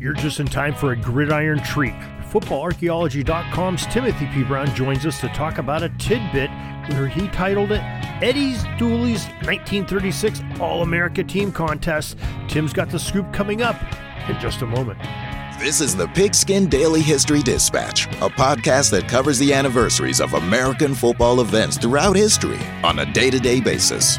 You're just in time for a gridiron treat. FootballArchaeology.com's Timothy P. Brown joins us to talk about a tidbit where he titled it Eddie's Dooley's 1936 All America Team Contest. Tim's got the scoop coming up in just a moment. This is the Pigskin Daily History Dispatch, a podcast that covers the anniversaries of American football events throughout history on a day to day basis.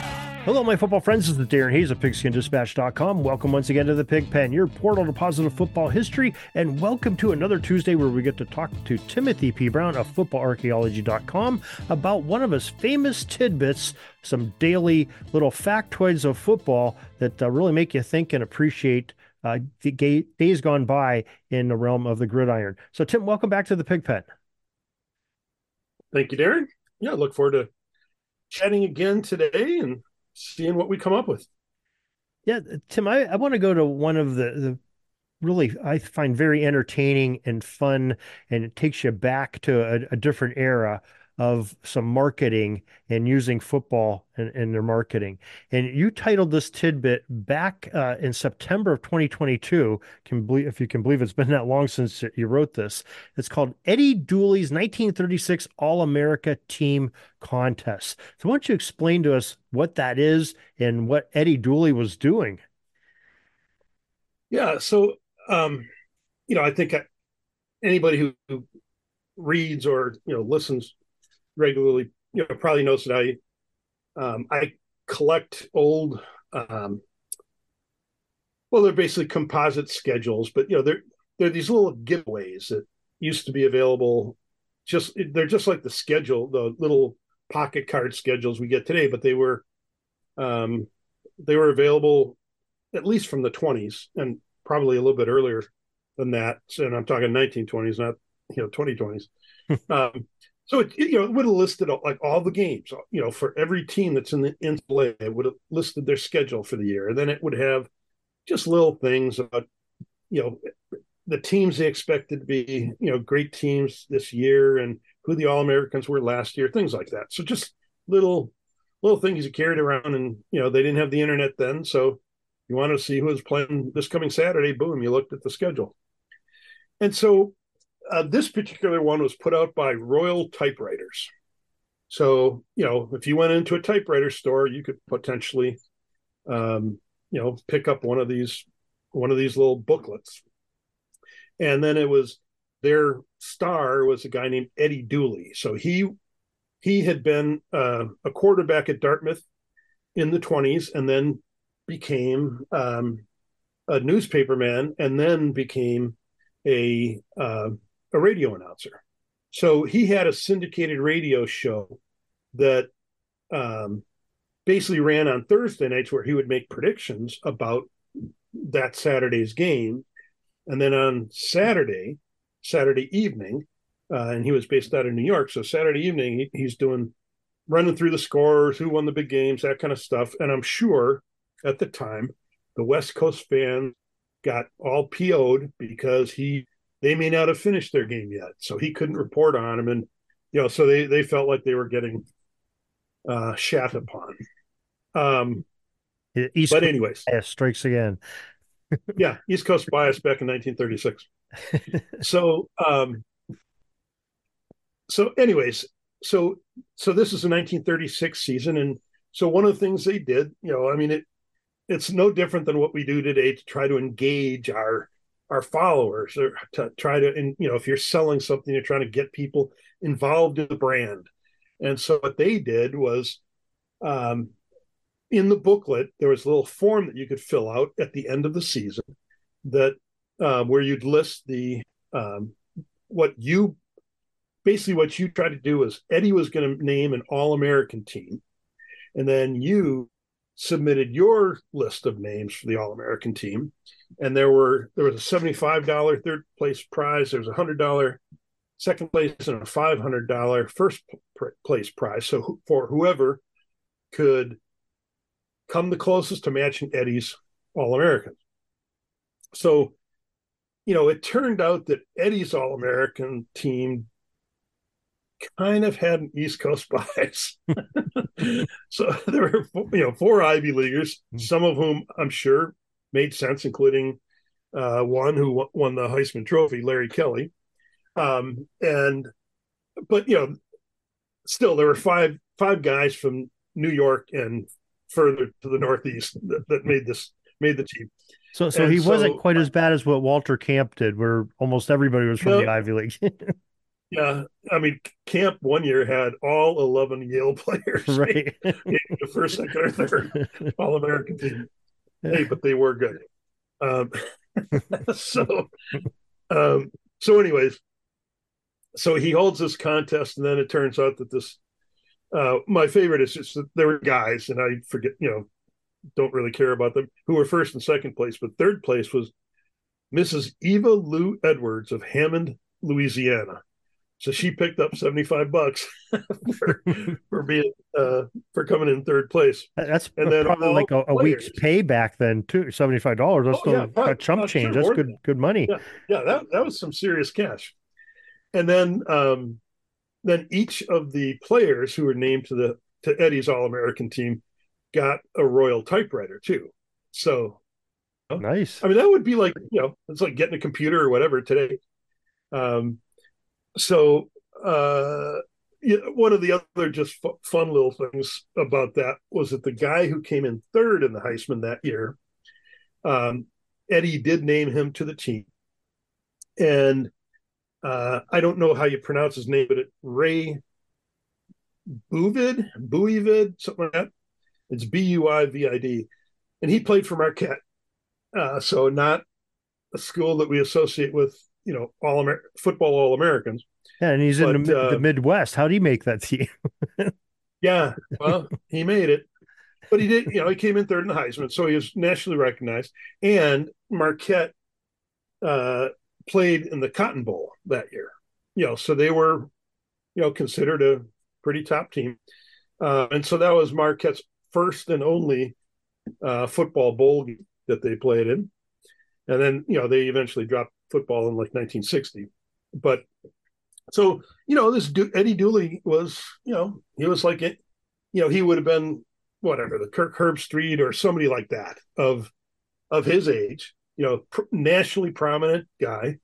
Hello, my football friends. This is Darren Hayes of PigskinDispatch.com. Welcome once again to the Pig Pen, your portal to positive football history, and welcome to another Tuesday where we get to talk to Timothy P. Brown of FootballArchaeology.com about one of his famous tidbits, some daily little factoids of football that uh, really make you think and appreciate uh, days gone by in the realm of the gridiron. So, Tim, welcome back to the Pig Pen. Thank you, Darren. Yeah, look forward to chatting again today and seeing what we come up with. Yeah, Tim, I, I want to go to one of the, the really I find very entertaining and fun, and it takes you back to a, a different era of some marketing and using football in, in their marketing. And you titled this tidbit back uh, in September of 2022. Can believe if you can believe it's been that long since you wrote this. It's called Eddie Dooley's 1936 All America Team Contest. So why don't you explain to us what that is and what Eddie Dooley was doing? Yeah. So, um, you know, I think anybody who, who reads or you know listens regularly, you know, probably knows that I um, I collect old. Um, well, they're basically composite schedules, but you know, they're they're these little giveaways that used to be available. Just they're just like the schedule, the little pocket card schedules we get today, but they were um, they were available at least from the 20s and probably a little bit earlier than that. And I'm talking 1920s, not you know 2020s. um, so it, you know it would have listed like all the games, you know, for every team that's in the play. It would have listed their schedule for the year, and then it would have just little things about you know the teams they expected to be you know great teams this year and who the all Americans were last year, things like that. So just little little things you carried around, and you know they didn't have the internet then, so you wanted to see who was playing this coming Saturday. Boom, you looked at the schedule, and so uh, this particular one was put out by Royal Typewriters. So, you know, if you went into a typewriter store, you could potentially, um, you know, pick up one of these one of these little booklets. And then it was their star was a guy named Eddie Dooley. So he he had been uh, a quarterback at Dartmouth in the 20s and then became um, a newspaperman and then became a uh, a radio announcer. So he had a syndicated radio show that um, basically ran on Thursday nights where he would make predictions about that Saturday's game. And then on Saturday, Saturday evening, uh, and he was based out of New York. So Saturday evening, he, he's doing running through the scores, who won the big games, that kind of stuff. And I'm sure at the time, the West Coast fans got all PO'd because he they may not have finished their game yet, so he couldn't report on them, and you know, so they they felt like they were getting uh, shat upon. Um, East but anyways, bias strikes again. yeah, East Coast bias back in 1936. so, um, so anyways, so so this is the 1936 season, and so one of the things they did, you know, I mean it, it's no different than what we do today to try to engage our our followers or to try to and you know if you're selling something you're trying to get people involved in the brand. And so what they did was um, in the booklet there was a little form that you could fill out at the end of the season that uh, where you'd list the um, what you basically what you tried to do was eddie was going to name an all-american team and then you submitted your list of names for the All American team, and there were there was a seventy five dollar third place prize. There was a hundred dollar second place and a five hundred dollar first place prize. So for whoever could come the closest to matching Eddie's All Americans. So, you know, it turned out that Eddie's All American team kind of had an East Coast bias. so there were, you know, four Ivy Leaguers, hmm. some of whom I'm sure made sense, including uh, one who won the Heisman Trophy, Larry Kelly. Um, and, but you know, still there were five five guys from New York and further to the Northeast that, that made this made the team. So, so and he so, wasn't quite as bad as what Walter Camp did, where almost everybody was from no, the Ivy League. Yeah, I mean, Camp one year had all eleven Yale players, right? the first, second, or third All American team. Hey, but they were good. Um, so, um, so, anyways, so he holds this contest, and then it turns out that this. Uh, my favorite is just that there were guys, and I forget, you know, don't really care about them, who were first and second place, but third place was Mrs. Eva Lou Edwards of Hammond, Louisiana so she picked up 75 bucks for, for being uh, for coming in third place. That's and then probably like a, a week's pay back then too. $75. That's oh, still yeah, a chump change. Sure, That's good good money. Yeah, yeah, that, that was some serious cash. And then um, then each of the players who were named to the to Eddie's All American team got a Royal typewriter too. So nice. I mean, that would be like you know, it's like getting a computer or whatever today. Um, so uh, one of the other just fun little things about that was that the guy who came in third in the Heisman that year, um, Eddie did name him to the team, and uh, I don't know how you pronounce his name, but it Ray Buivid, Buivid, something like that. It's B U I V I D, and he played for Marquette, uh, so not a school that we associate with you know all Amer- football all Americans. Yeah, and he's but, in the, uh, the, Midwest. How do you make that team? yeah, well, he made it, but he did. You know, he came in third in the Heisman, so he was nationally recognized. And Marquette uh, played in the Cotton Bowl that year. You know, so they were, you know, considered a pretty top team, uh, and so that was Marquette's first and only uh, football bowl that they played in. And then, you know, they eventually dropped football in like 1960. But so, you know, this Eddie Dooley was, you know, he was like it, you know, he would have been whatever the Kirk Herbstreit or somebody like that of of his age, you know, pr- nationally prominent guy.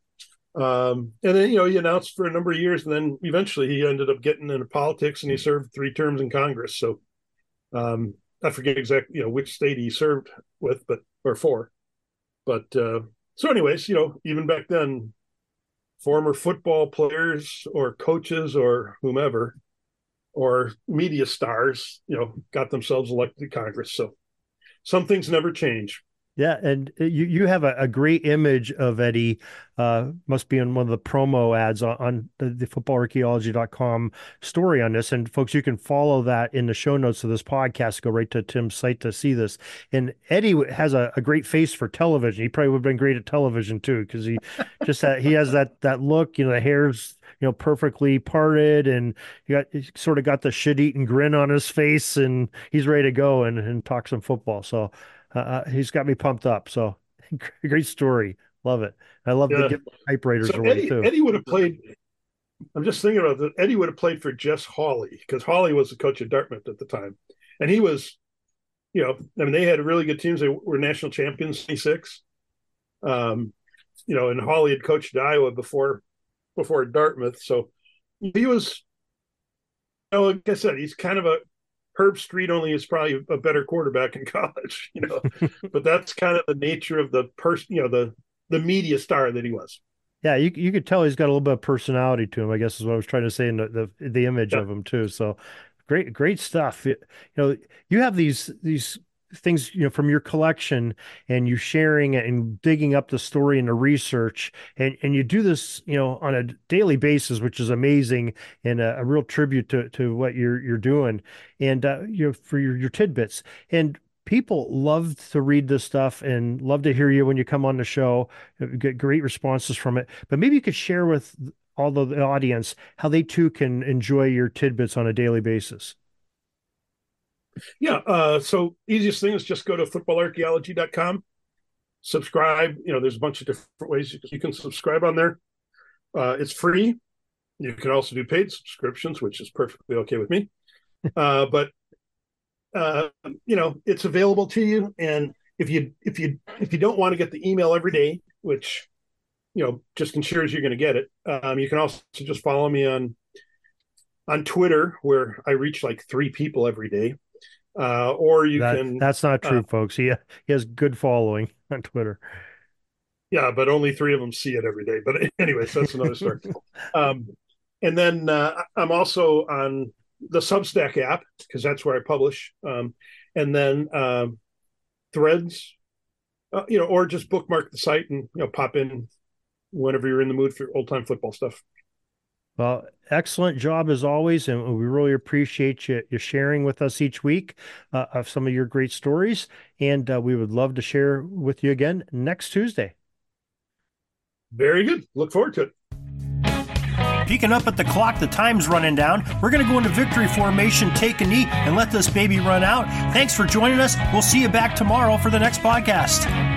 Um, and then, you know, he announced for a number of years, and then eventually he ended up getting into politics and he served three terms in Congress. So um, I forget exactly, you know, which state he served with, but or for. But uh, so, anyways, you know, even back then, former football players or coaches or whomever or media stars, you know, got themselves elected to Congress. So some things never change. Yeah, and uh, you you have a, a great image of Eddie. Uh, must be in one of the promo ads on, on the, the footballarchaeology.com story on this. And folks, you can follow that in the show notes of this podcast. Go right to Tim's site to see this. And Eddie has a, a great face for television. He probably would have been great at television too, because he just that he has that that look. You know, the hair's you know perfectly parted, and he got he sort of got the shit eating grin on his face, and he's ready to go and and talk some football. So uh, uh, he's got me pumped up. So great story. Love it. I love yeah. the typewriters so away Eddie, too. Eddie would have played. I'm just thinking about that. Eddie would have played for Jess Hawley because Hawley was the coach of Dartmouth at the time, and he was, you know, I mean, they had really good teams. They were national champions, '96. Um, you know, and Hawley had coached Iowa before before Dartmouth, so he was. You know, like I said, he's kind of a Herbstreit only is probably a better quarterback in college, you know. but that's kind of the nature of the person, you know, the the media star that he was. Yeah, you you could tell he's got a little bit of personality to him. I guess is what I was trying to say in the the, the image yeah. of him too. So great great stuff. You know, you have these these things you know from your collection and you sharing and digging up the story and the research. And and you do this you know on a daily basis which is amazing and a, a real tribute to to what you're you're doing. And uh, you know for your your tidbits. And people love to read this stuff and love to hear you when you come on the show. Get great responses from it. But maybe you could share with all the audience how they too can enjoy your tidbits on a daily basis yeah. Uh, so easiest thing is just go to footballarchaeology.com, subscribe. You know, there's a bunch of different ways you can subscribe on there. Uh, it's free. You can also do paid subscriptions, which is perfectly okay with me. Uh, but uh, you know, it's available to you. And if you if you if you don't want to get the email every day, which you know just ensures you're going to get it, um, you can also just follow me on on Twitter, where I reach like three people every day. Uh, or you that, can. That's not true, uh, folks. He, he has good following on Twitter. Yeah, but only three of them see it every day. But anyways, that's another story. um, and then uh, I'm also on the Substack app because that's where I publish. Um, and then um, Threads, uh, you know, or just bookmark the site and you know pop in whenever you're in the mood for old time football stuff. Well, excellent job as always, and we really appreciate you, you sharing with us each week uh, of some of your great stories. And uh, we would love to share with you again next Tuesday. Very good. Look forward to it. Peeking up at the clock, the time's running down. We're going to go into victory formation, take a knee, and let this baby run out. Thanks for joining us. We'll see you back tomorrow for the next podcast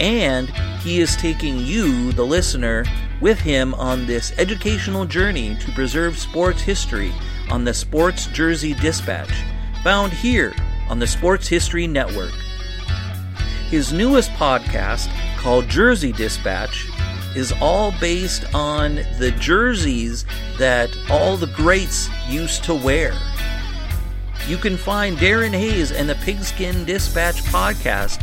and he is taking you, the listener, with him on this educational journey to preserve sports history on the Sports Jersey Dispatch, found here on the Sports History Network. His newest podcast, called Jersey Dispatch, is all based on the jerseys that all the greats used to wear. You can find Darren Hayes and the Pigskin Dispatch podcast,